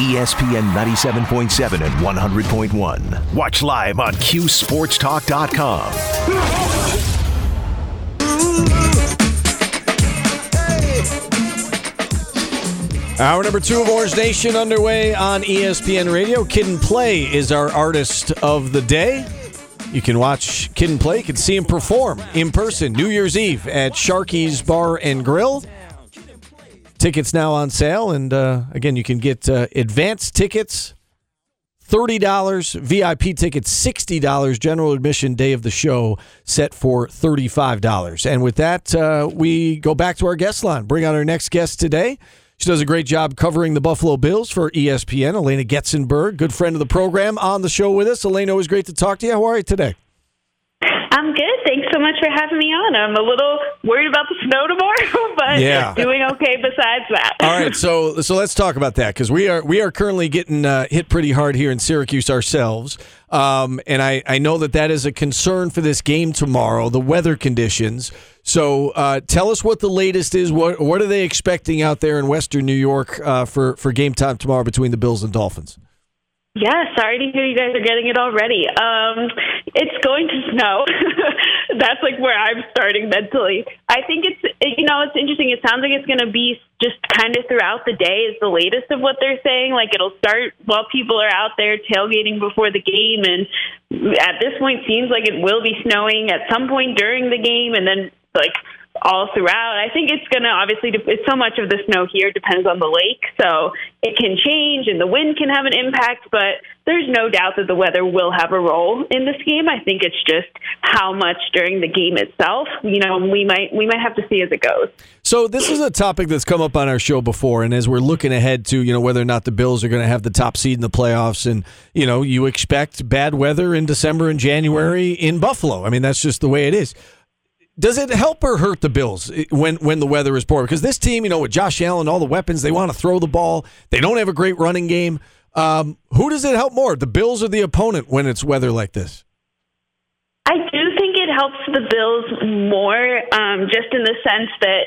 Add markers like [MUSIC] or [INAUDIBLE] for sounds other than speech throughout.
ESPN 97.7 and 100.1. Watch live on QSportsTalk.com. Hour number two of Orange Nation underway on ESPN Radio. Kid and Play is our artist of the day. You can watch Kid and Play. You can see him perform in person New Year's Eve at Sharky's Bar and Grill. Tickets now on sale, and uh, again, you can get uh, advance tickets $30, VIP tickets $60, general admission day of the show set for $35. And with that, uh, we go back to our guest line. Bring on our next guest today. She does a great job covering the Buffalo Bills for ESPN. Alaina Getzenberg, good friend of the program, on the show with us. Alaina, always great to talk to you. How are you today? I'm good. Thanks so much for having me on. I'm a little worried about the snow tomorrow, [LAUGHS] but Yeah. doing okay besides that. All right, so so let's talk about that because we are we are currently getting uh, hit pretty hard here in Syracuse ourselves, um, and I I know that that is a concern for this game tomorrow. The weather conditions. So uh, tell us what the latest is. What what are they expecting out there in Western New York uh, for for game time tomorrow between the Bills and Dolphins? Yeah, sorry to hear you guys are getting it already. Um, it's going to snow. [LAUGHS] That's like where I'm starting mentally. I think it's you know it's interesting. It sounds like it's going to be just kind of throughout the day is the latest of what they're saying. Like it'll start while people are out there tailgating before the game, and at this point seems like it will be snowing at some point during the game, and then like all throughout. I think it's going to obviously, it's so much of the snow here depends on the lake, so it can change and the wind can have an impact, but there's no doubt that the weather will have a role in this game. I think it's just how much during the game itself, you know, we might we might have to see as it goes. So this is a topic that's come up on our show before, and as we're looking ahead to you know whether or not the Bills are going to have the top seed in the playoffs, and you know you expect bad weather in December and January in Buffalo. I mean that's just the way it is. Does it help or hurt the Bills when when the weather is poor? Because this team, you know, with Josh Allen, all the weapons, they want to throw the ball. They don't have a great running game. Um, who does it help more, the Bills or the opponent, when it's weather like this? I do think it helps the Bills more, um, just in the sense that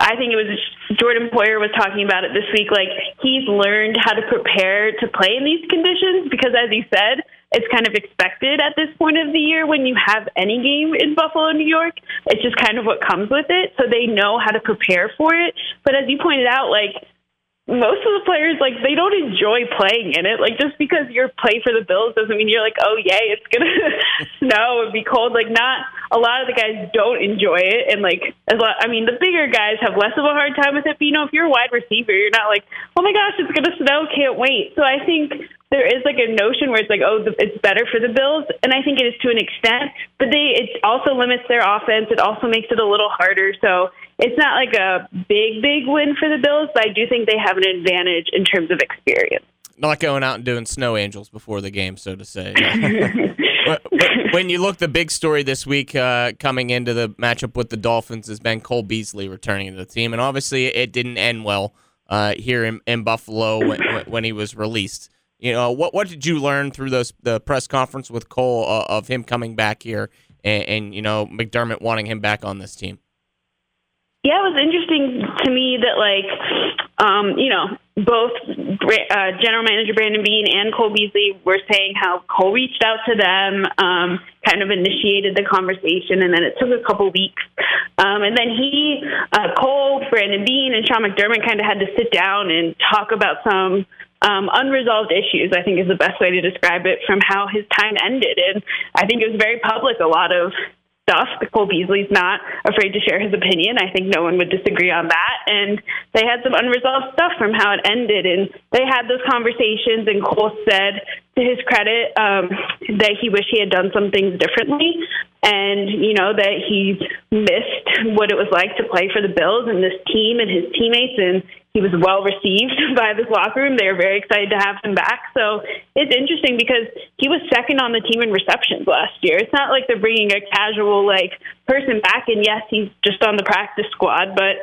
I think it was Jordan Poyer was talking about it this week. Like he's learned how to prepare to play in these conditions because, as he said, it's kind of expected at this point of the year when you have any game in Buffalo, New York. It's just kind of what comes with it. So they know how to prepare for it. But as you pointed out, like most of the players like they don't enjoy playing in it. Like just because you're play for the Bills doesn't mean you're like, oh yay, it's gonna [LAUGHS] snow and be cold. Like not a lot of the guys don't enjoy it, and like as lot, I mean the bigger guys have less of a hard time with it. But you know if you're a wide receiver, you're not like, oh my gosh, it's gonna snow, can't wait. So I think there is like a notion where it's like, oh, the- it's better for the Bills, and I think it is to an extent. But they it also limits their offense. It also makes it a little harder. So it's not like a big, big win for the Bills, but I do think they have an advantage in terms of experience. Not going out and doing snow angels before the game, so to say. [LAUGHS] [LAUGHS] When you look, the big story this week uh, coming into the matchup with the Dolphins has been Cole Beasley returning to the team, and obviously it didn't end well uh, here in, in Buffalo when, when he was released. You know, what what did you learn through those the press conference with Cole uh, of him coming back here and, and you know McDermott wanting him back on this team? Yeah, it was interesting to me that like, um, you know, both uh, General Manager Brandon Beane and Cole Beasley were saying how Cole reached out to them, um, kind of initiated the conversation, and then it took a couple weeks, um, and then he, uh, Cole, Brandon Beane, and Sean McDermott kind of had to sit down and talk about some um, unresolved issues, I think is the best way to describe it from how his time ended. And I think it was very public, a lot of stuff. Cole Beasley's not afraid to share his opinion. I think no one would disagree on that. And they had some unresolved stuff from how it ended. And they had those conversations, and Cole said, to his credit, um, that he wished he had done some things differently. And, you know, that he missed what it was like to play for the Bills and this team and his teammates. And he was well received [LAUGHS] by this locker room. They were very excited to have him back. So it's interesting because he was second on the team in receptions last year. It's not like they're bringing a casual like person back, and yes, he's just on the practice squad. But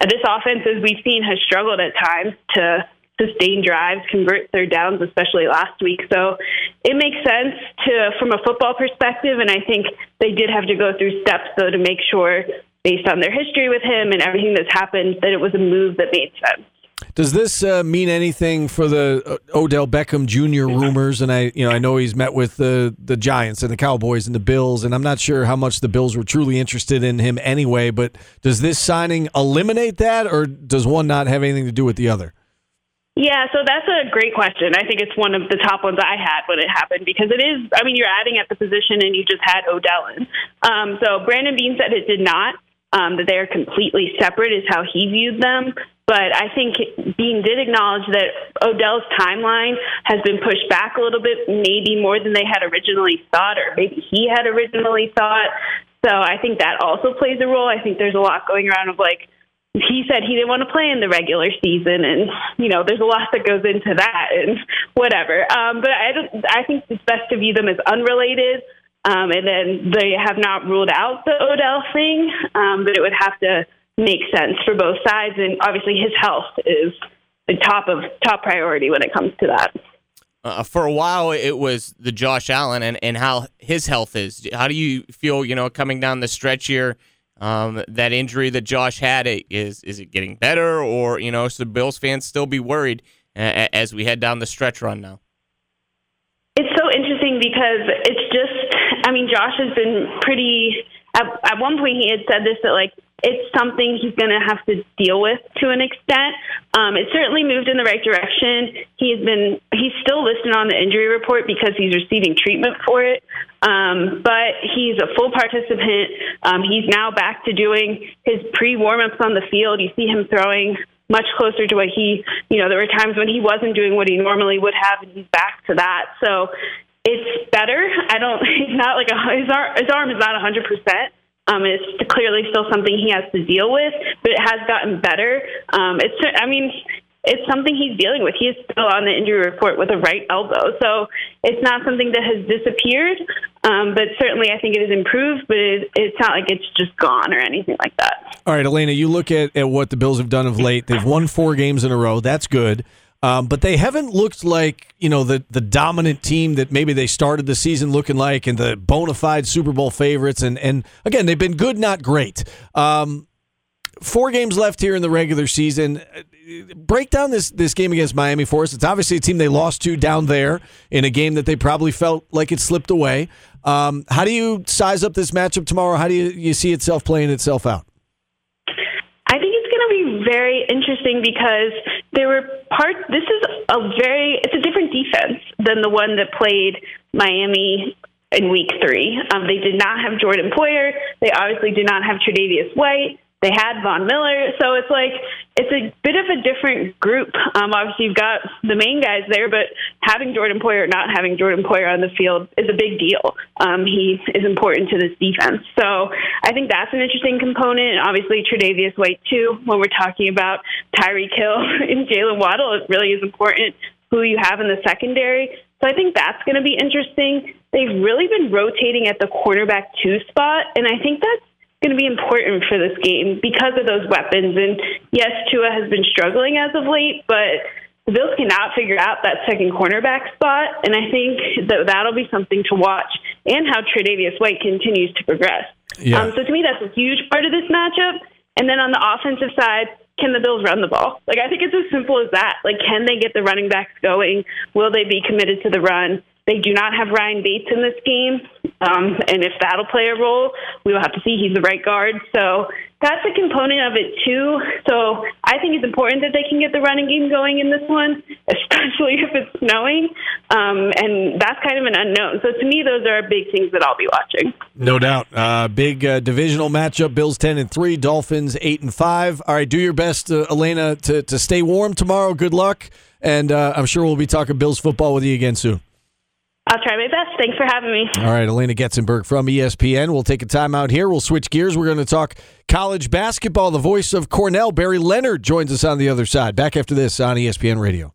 this offense, as we've seen, has struggled at times to sustain drives, convert third downs, especially last week. So it makes sense to from a football perspective, and I think they did have to go through steps though to make sure, based on their history with him and everything that's happened, that it was a move that made sense. Does this uh, mean anything for the uh, Odell Beckham Jr. rumors? And I, you know, I know he's met with the the Giants and the Cowboys and the Bills, and I'm not sure how much the Bills were truly interested in him anyway. But does this signing eliminate that, or does one not have anything to do with the other? Yeah, so that's a great question. I think it's one of the top ones I had when it happened because it is. I mean, you're adding at the position, and you just had Odell in. Um, so Brandon Beane said it did not. Um, that they are completely separate is how he viewed them. But I think Beane did acknowledge that Odell's timeline has been pushed back a little bit, maybe more than they had originally thought, or maybe he had originally thought. So I think that also plays a role. I think there's a lot going around of like, he said he didn't want to play in the regular season, and you know, there's a lot that goes into that, and whatever. Um, but I, don't, I think it's best to view them as unrelated. Um, and then they have not ruled out the Odell thing, um, but it would have to make sense for both sides. And obviously, his health is the top of top priority when it comes to that. Uh, for a while, it was the Josh Allen and, and how his health is. How do you feel, you know, coming down the stretch here? Um, that injury that Josh had is is it getting better, or you know, should Bills fans still be worried uh, as we head down the stretch run now? It's so interesting because it's just, I mean, Josh has been pretty. At, at one point, he had said this that like it's something he's going to have to deal with to an extent. Um, it certainly moved in the right direction. He has been he's still listed on the injury report because he's receiving treatment for it. Um, but he's a full participant. Um, he's now back to doing his pre warm ups on the field. You see him throwing much closer to what he, you know, there were times when he wasn't doing what he normally would have, and he's back to that. So it's better. I don't. [LAUGHS] He's not like a his arm. His arm is not hundred percent. Um, it's clearly still something he has to deal with, but it has gotten better. Um, it's, I mean, it's something he's dealing with. He is still on the injury report with a right elbow, so it's not something that has disappeared. Um, but certainly, I think it has improved. But it, it's not like it's just gone or anything like that. All right, Alaina, you look at, at what the Bills have done of late. They've won four games in a row. That's good. Um, but they haven't looked like you know the the dominant team that maybe they started the season looking like, and the bona fide Super Bowl favorites. And and again, they've been good, not great. Um, four games left here in the regular season. Break down this this game against Miami for us. It's obviously a team they lost to down there in a game that they probably felt like it slipped away. Um, how do you size up this matchup tomorrow? How do you, you see itself playing itself out? I think it's going to be very interesting because there were parts. This is a very it's a different defense than the one that played Miami in Week Three. Um, they did not have Jordan Poyer. They obviously did not have Tre'Davious White. They had Von Miller, so it's like it's a bit of a different group. Um, obviously, you've got the main guys there, but having Jordan Poyer or not having Jordan Poyer on the field is a big deal. Um, he is important to this defense, so I think that's an interesting component. And obviously, Tre'Davious White too. When we're talking about Tyreek Hill [LAUGHS] and Jaylen Waddle, it really is important who you have in the secondary. So I think that's going to be interesting. They've really been rotating at the cornerback two spot, and I think that's going to be important for this game because of those weapons. And yes, Tua has been struggling as of late, but the Bills cannot figure out that second cornerback spot, and I think that that'll be something to watch, and how Tre'Davious White continues to progress. Yeah. Um, so to me, that's a huge part of this matchup. And then on the offensive side, can the Bills run the ball? Like I think it's as simple as that. Like, can they get the running backs going? Will they be committed to the run? They do not have Ryan Bates in this game, um, and if that'll play a role, we will have to see. He's the right guard, so that's a component of it too. So I think it's important that they can get the running game going in this one, [LAUGHS] especially if it's snowing, um, and that's kind of an unknown. So to me, those are big things that I'll be watching. No doubt, uh, big uh, divisional matchup: Bills ten and three, Dolphins eight and five. All right, do your best, uh, Alaina, to to stay warm tomorrow. Good luck, and uh, I'm sure we'll be talking Bills football with you again soon. I'll try my best. Thanks for having me. All right, Alaina Getzenberg from ESPN. We'll take a time out here. We'll switch gears. We're going to talk college basketball. The voice of Cornell, Barry Leonard, joins us on the other side. Back after this on ESPN Radio.